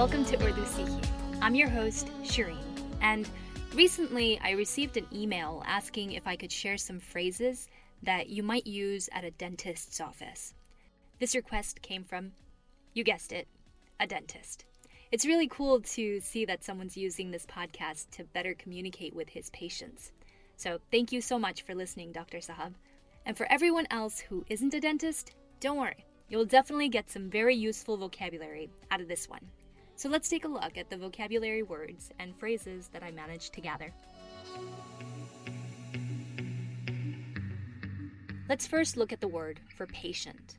Welcome to Urdu Sikhiye. I'm your host, Shireen, and recently I received an email asking if I could share some phrases that you might use at a dentist's office. This request came from, you guessed it, a dentist. It's really cool to see that someone's using this podcast to better communicate with his patients. So, thank you so much for listening, Dr. Sahab. And for everyone else who isn't a dentist, don't worry. You'll definitely get some very useful vocabulary out of this one. So let's take a look at the vocabulary words and phrases that I managed to gather. Let's first look at the word for patient.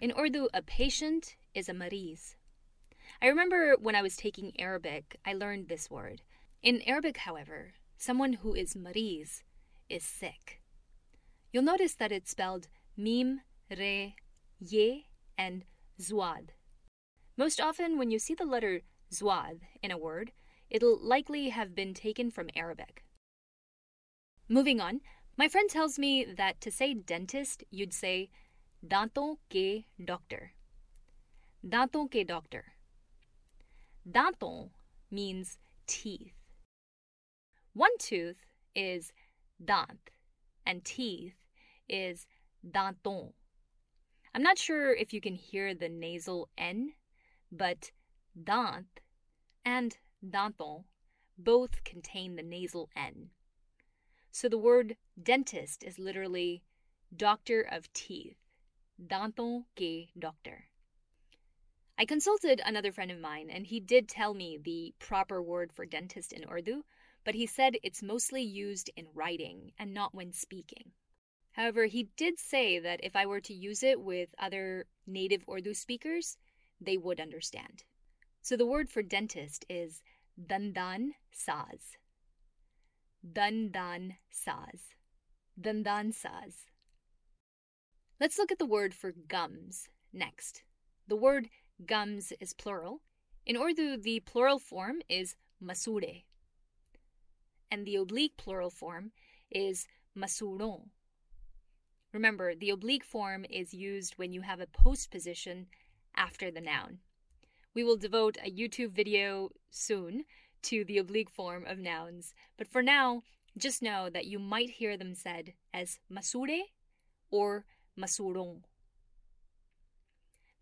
In Urdu, a patient is a mariz. I remember when I was taking Arabic, I learned this word. In Arabic, however, someone who is mariz is sick. You'll notice that it's spelled mim, re, ye, and zwad. Most often, when you see the letter zwad in a word, it'll likely have been taken from Arabic. Moving on, my friend tells me that to say dentist, you'd say danton ke doctor. Danton ke doctor. Danton means teeth. One tooth is dant, and teeth is danton. I'm not sure if you can hear the nasal N, but dant and danton both contain the nasal N. So the word dentist is literally doctor of teeth. Danton ke doctor. I consulted another friend of mine, and he did tell me the proper word for dentist in Urdu, but he said it's mostly used in writing and not when speaking. However, he did say that if I were to use it with other native Urdu speakers, they would understand. So the word for dentist is dandan saz. Dandan saz. Dandan saz. Let's look at the word for gums next. The word gums is plural. In Urdu, the plural form is masure, and the oblique plural form is masuron. Remember, the oblique form is used when you have a postposition after the noun. We will devote a YouTube video soon to the oblique form of nouns, but for now, just know that you might hear them said as masure or masuron.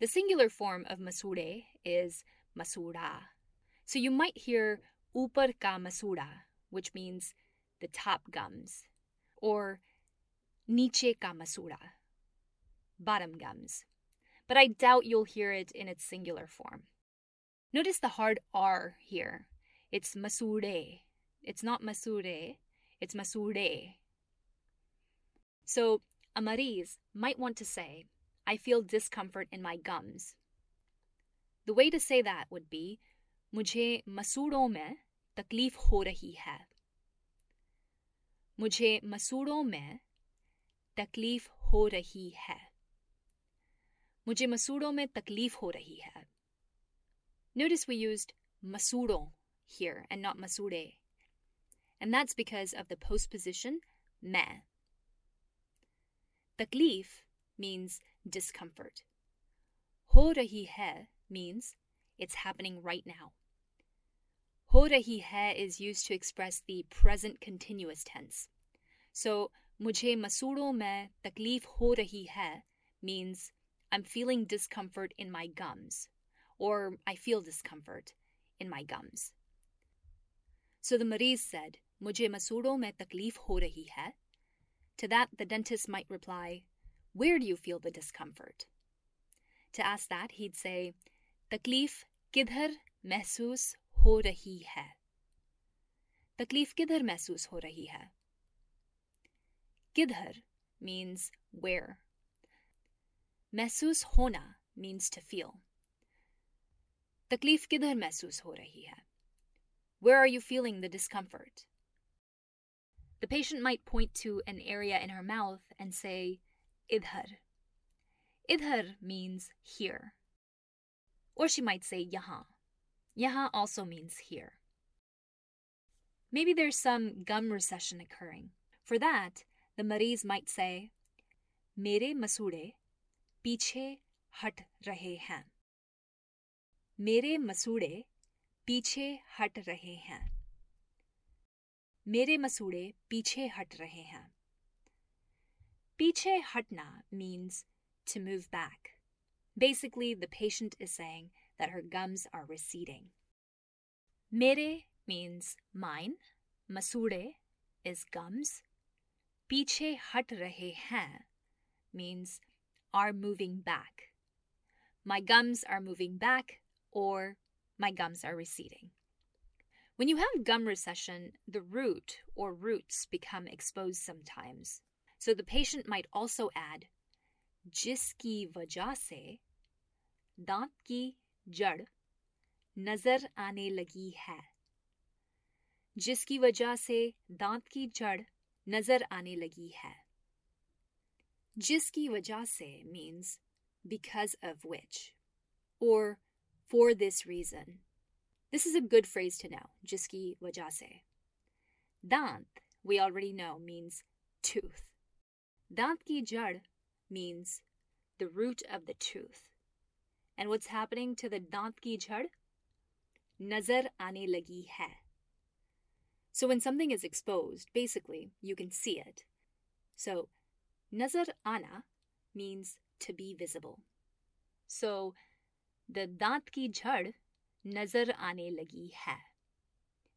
The singular form of masure is masura. So you might hear upar ka masura, which means the top gums, or niche ka masura, bottom gums But I doubt you'll hear it in its singular form. Notice the hard R here. It's masure. It's not masure, it's masure. So, a mariz might want to say, I feel discomfort in my gums. The way to say that would be, मुझे मसूड़ों में तकलीफ हो रही है मुझे मसूड़ों में तकलीफ हो रही है मुझे मसूड़ों में तकलीफ हो रही है Notice we used masuro here and not masure. And that's because of the postposition me. Taklif means discomfort. Ho rahi hai means it's happening right now. Ho rahi hai is used to express the present continuous tense. So मुझे मसूड़ों में तकलीफ हो रही है means I'm feeling discomfort in my gums, or I feel discomfort in my gums. So the mariz said, Mujhe masuro mein takleef ho rahi hai. To that, the dentist might reply, Where do you feel the discomfort? To ask that, he'd say, Takleef kidhar mehsoos ho rahi hai. Takleef kidhar mehsoos ho rahi hai. Kidhar means where Mehsus hona means to feel. Taklif mehsus ho rahi hai? Where are you feeling the discomfort? The patient might point to an area in her mouth and say, idhar. Idhar means here. Or she might say yahan. Yahan also means here. Maybe there's some gum recession occurring. For that, the mariz might say, Mere masure पीछे हट रहे हैं। मेरे मसूड़े पीछे हट रहे हैं। मेरे मसूड़े पीछे हट रहे हैं। पीछे हटना means to move back basically the patient is saying that her gums are receding. मेरे मीन्स माइन मसूड़े इज़ गम्स पीछे हट रहे हैं means are moving back. My gums are moving back or my gums are receding. When you have gum recession, the root or roots become exposed sometimes. So the patient might also add जिसकी वजह से दांत की जड़ नजर आने लगी है जिसकी वजह से दांत की जड़ नजर आने लगी है Jiski wajase means because of which, or for this reason. This is a good phrase to know, jiski wajase. Dant, we already know, means tooth. Dant ki jar means the root of the tooth. And what's happening to the dant ki jar? Nazar ane lagi hai. So when something is exposed, basically, you can see it. So Nazar ana means to be visible. So, the dant ki jhad nazar aane lagi hai.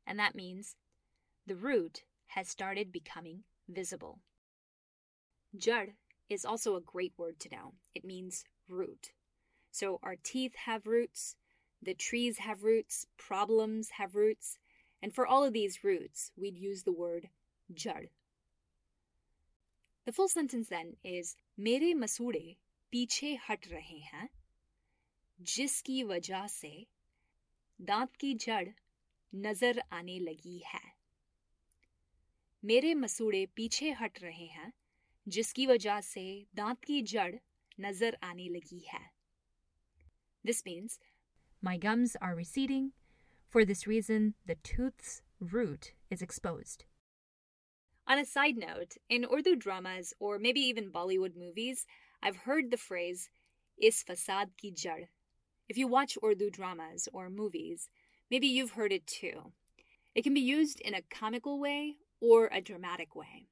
And that means the root has started becoming visible. Jad is also a great word to know. It means root. So our teeth have roots, the trees have roots, problems have roots, and for all of these roots, we'd use the word jad The full sentence then is Mere masude piche hat rahe hain जिसकी वजह से दांत की जड़ नज़र आने लगी है मेरे मसूड़े पीछे हट रहे हैं जिसकी वजह से दांत की जड़ नज़र आने लगी है This means my gums are receding. For this reason, the tooth's root is exposed. On a side note, in Urdu dramas or maybe even Bollywood movies, I've heard the phrase is fasad ki jad if you watch Urdu dramas or movies, maybe you've heard it too. It can be used in a comical way or a dramatic way.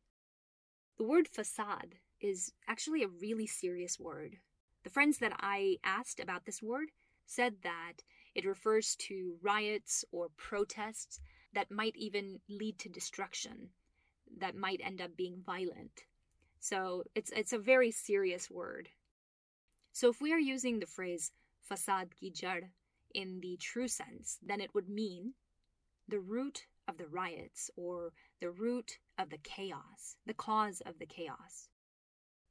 The word fasad is actually a really serious word. The friends that I asked about this word said that it refers to riots or protests that might even lead to destruction, that might end up being violent. So it's, it's a very serious word. So if we are using the phrase fasad ki jad in the true sense, then it would mean the root of the riots or the root of the chaos, the cause of the chaos.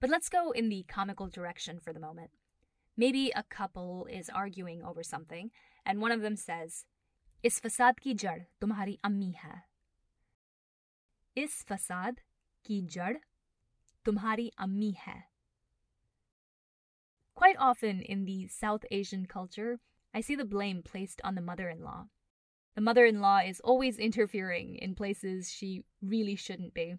But let's go in the comical direction for the moment. Maybe a couple is arguing over something, and one of them says, Is fasad ki jad tumhari ammi hai. Is fasad ki jad tumhari ammi hai. Quite often in the South Asian culture, I see the blame placed on the mother in law. The mother in law is always interfering in places she really shouldn't be.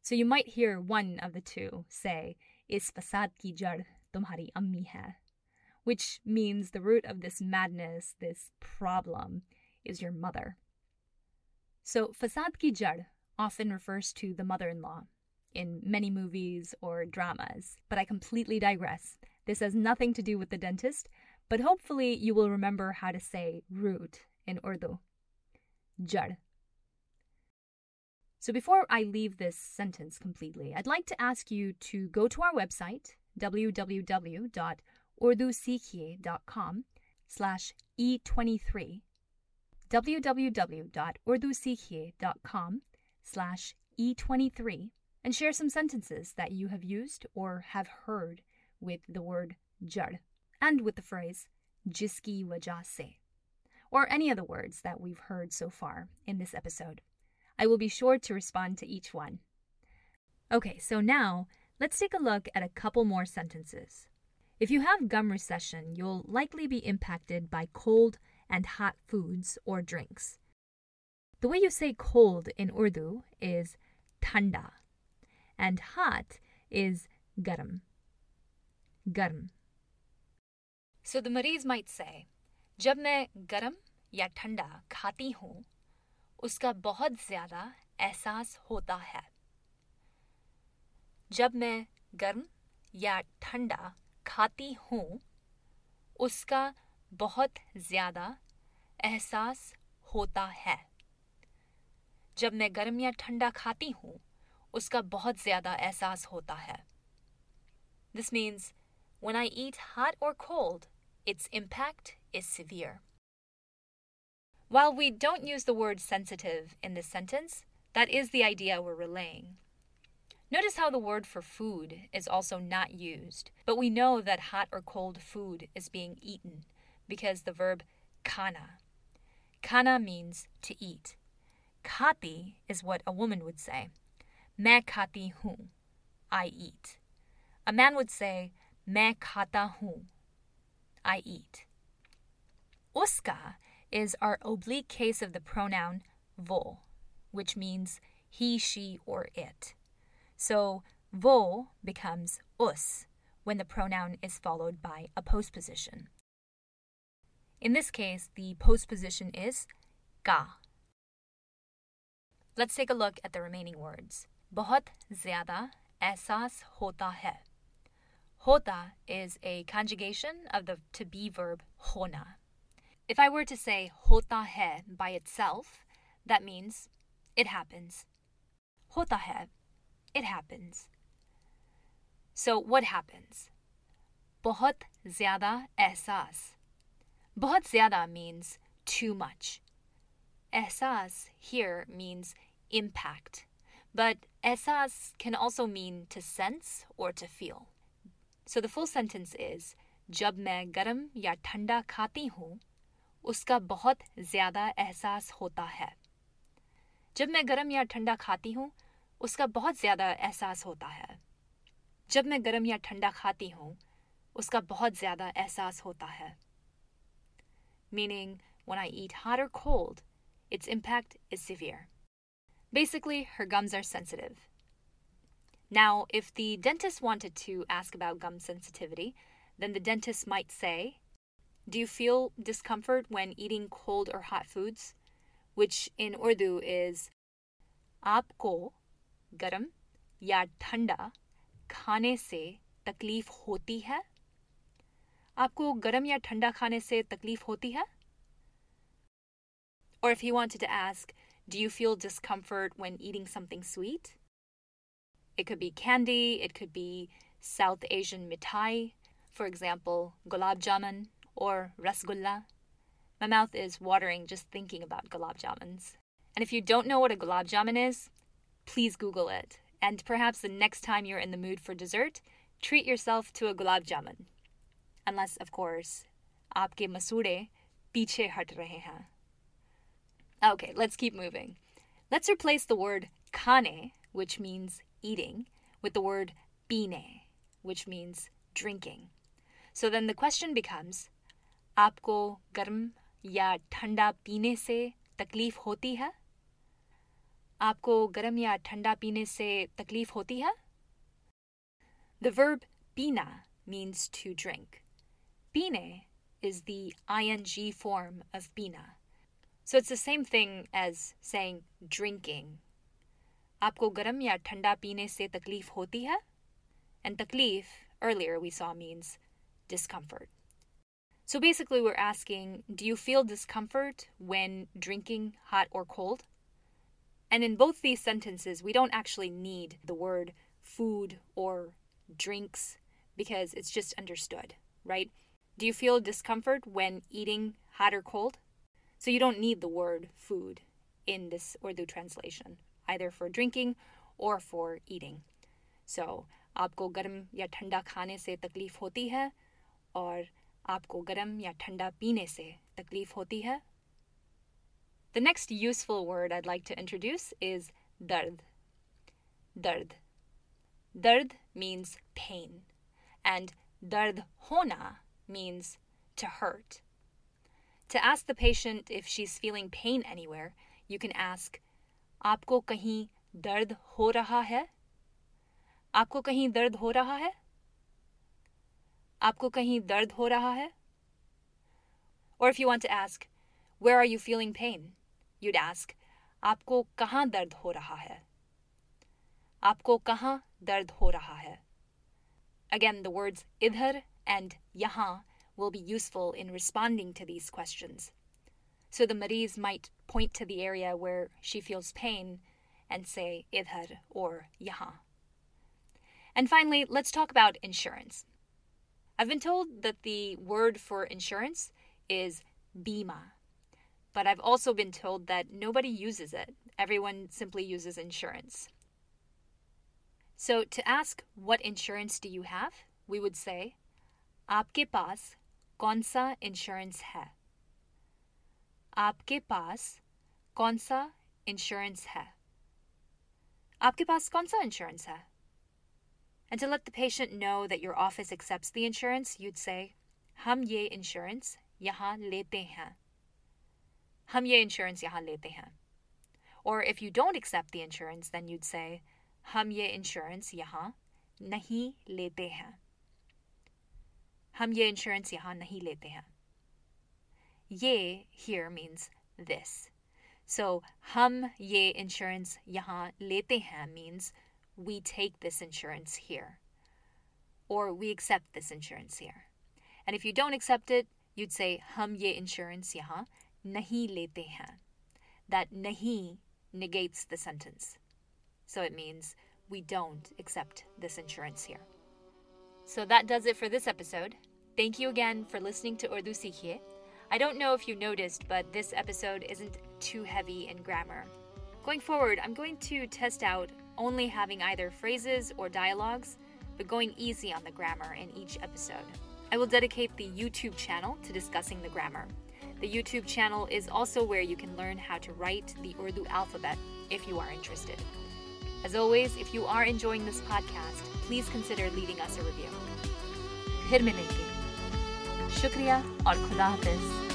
So you might hear one of the two say, Is fasad ki jar tumhari ammi hai? Which means the root of this madness, this problem, is your mother. So fasad ki jad often refers to the mother in law in many movies or dramas, but I completely digress. This has nothing to do with the dentist, but hopefully you will remember how to say root in Urdu. Jad. So before I leave this sentence completely, I'd like to ask you to go to our website, www.urdusikhiye.com slash e23, www.urdusikhiye.com slash e23, and share some sentences that you have used or have heard with the word jar and with the phrase jiski wajah se, or any of the words that we've heard so far in this episode. I will be sure to respond to each one. Okay, so now let's take a look at a couple more sentences. If you have gum recession, you'll likely be impacted by cold and hot foods or drinks. The way you say cold in Urdu is tanda, and hot is garam. Garm. So the Maris might say, जब मैं गर्म या ठंडा खाती हूँ उसका बहुत ज़्यादा एहसास होता है जब मैं गर्म या ठंडा खाती हूँ उसका बहुत ज़्यादा एहसास होता है जब मैं गर्म या ठंडा खाती हूँ उसका बहुत ज़्यादा एहसास होता है This means when I eat hot or cold, its impact is severe. While we don't use the word sensitive in this sentence, that is the idea we're relaying. Notice how the word for food is also not used, but we know that hot or cold food is being eaten because the verb kana. Kana means to eat. Khati is what a woman would say. Main khati hu, I eat. A man would say, Main khata hu, I eat. Uska is our oblique case of the pronoun vo, which means he, she, or it. So vo becomes us when the pronoun is followed by a postposition. In this case, the postposition is ka. Let's take a look at the remaining words. बहुत ज़्यादा एहसास होता है. Hota is a conjugation of the to be verb hona. If I were to say hota hai by itself, that means it happens. Hota hai, it happens. So what happens? बहुत ज़्यादा एहसास. बहुत ज़्यादा means too much. Ehsas here means impact, but ehsas can also mean to sense or to feel. So the full sentence is जब मैं गर्म या ठंडा खाती हूँ उसका बहुत ज़्यादा एहसास होता है जब मैं गर्म या ठंडा खाती हूँ उसका बहुत ज़्यादा एहसास होता है जब मैं गर्म या ठंडा खाती हूँ उसका बहुत ज़्यादा एहसास होता है Meaning, when I eat hot or cold, its impact is severe. Basically, her gums are sensitive. Now, if the dentist wanted to ask about gum sensitivity, then the dentist might say, do you feel discomfort when eating cold or hot foods? Which in Urdu is आपको गरम या ठंडा खाने से तकलीफ होती है आपको गरम या ठंडा खाने से तकलीफ होती है Or if he wanted to ask, Do you feel discomfort when eating something sweet? It could be candy, it could be South Asian mitai, for example, gulab jamun or rasgulla. My mouth is watering just thinking about gulab jamuns. And if you don't know what a gulab jamun is, please Google it. And perhaps the next time you're in the mood for dessert, treat yourself to a gulab jamun. Unless, of course, aapke masure piche hat rahe hain. Okay, let's keep moving. Let's replace the word kane, which means eating, with the word pine, which means drinking. So then the question becomes आपको गर्म या ठंडा पीने से तकलीफ होती है आपको गर्म या ठंडा पीने से तकलीफ होती है The verb pina means to drink. Pine is the ing form of pina. So it's the same thing as saying drinking. आपको गर्म या ठंडा पीने से तकलीफ होती है? And taklif, earlier we saw means discomfort. So basically, we're asking do you feel discomfort when drinking hot or cold? And in both these sentences, we don't actually need the word food or drinks because it's just understood, right? Do you feel discomfort when eating hot or cold? So you don't need the word food in this Urdu translation, either for drinking or for eating. So, आपको गर्म या ठंडा खाने से तकलीफ होती है और आपको गर्म या ठंडा पीने से तकलीफ होती है The next useful word I'd like to introduce is dard. Dard. Dard means pain, and dard hona means to hurt. To ask the patient if she's feeling pain anywhere, you can ask, आपको कहीं दर्द हो रहा है? आपको कहीं दर्द हो रहा है? आपको कहीं दर्द हो रहा है? Or if you want to ask, Where are you feeling pain? You'd ask, आपको कहाँ दर्द हो रहा है? आपको कहाँ दर्द हो रहा है? Again, the words idhar and yahan will be useful in responding to these questions. So the Mariz might point to the area where she feels pain and say idhar or yaha. And finally, let's talk about insurance. I've been told that the word for insurance is bima, but I've also been told that nobody uses it. Everyone simply uses insurance. So to ask what insurance do you have, we would say, Aapke paas कौन सा insurance है आपके पास कौन सा insurance है आपके पास कौन सा इंश्योरेंस है to let the patient know that your office accepts the insurance, you'd say, Hum ye insurance yahan lete hain. Hum ye insurance yahan lete hain. Or if you don't accept the insurance, then you'd say, Hum ye insurance yahan nahi lete hain. Ye insurance yahan nahi lete hain. Ye here means this. So, hum ye insurance yahan lete hain means we take this insurance here, or we accept this insurance here. And if you don't accept it, you'd say hum ye insurance yahan nahi lete hain. That nahi negates the sentence. So it means we don't accept this insurance here. So that does it for this episode. Thank you again for listening to Urdu Sikhiye. I don't know if you noticed, but this episode isn't too heavy in grammar. Going forward, I'm going to test out only having either phrases or dialogues, but going easy on the grammar in each episode. I will dedicate the YouTube channel to discussing the grammar. The YouTube channel is also where you can learn how to write the Urdu alphabet if you are interested. As always, if you are enjoying this podcast, please consider leaving us a review. फिर मिलेंगे शुक्रिया और खुदा हाफिज़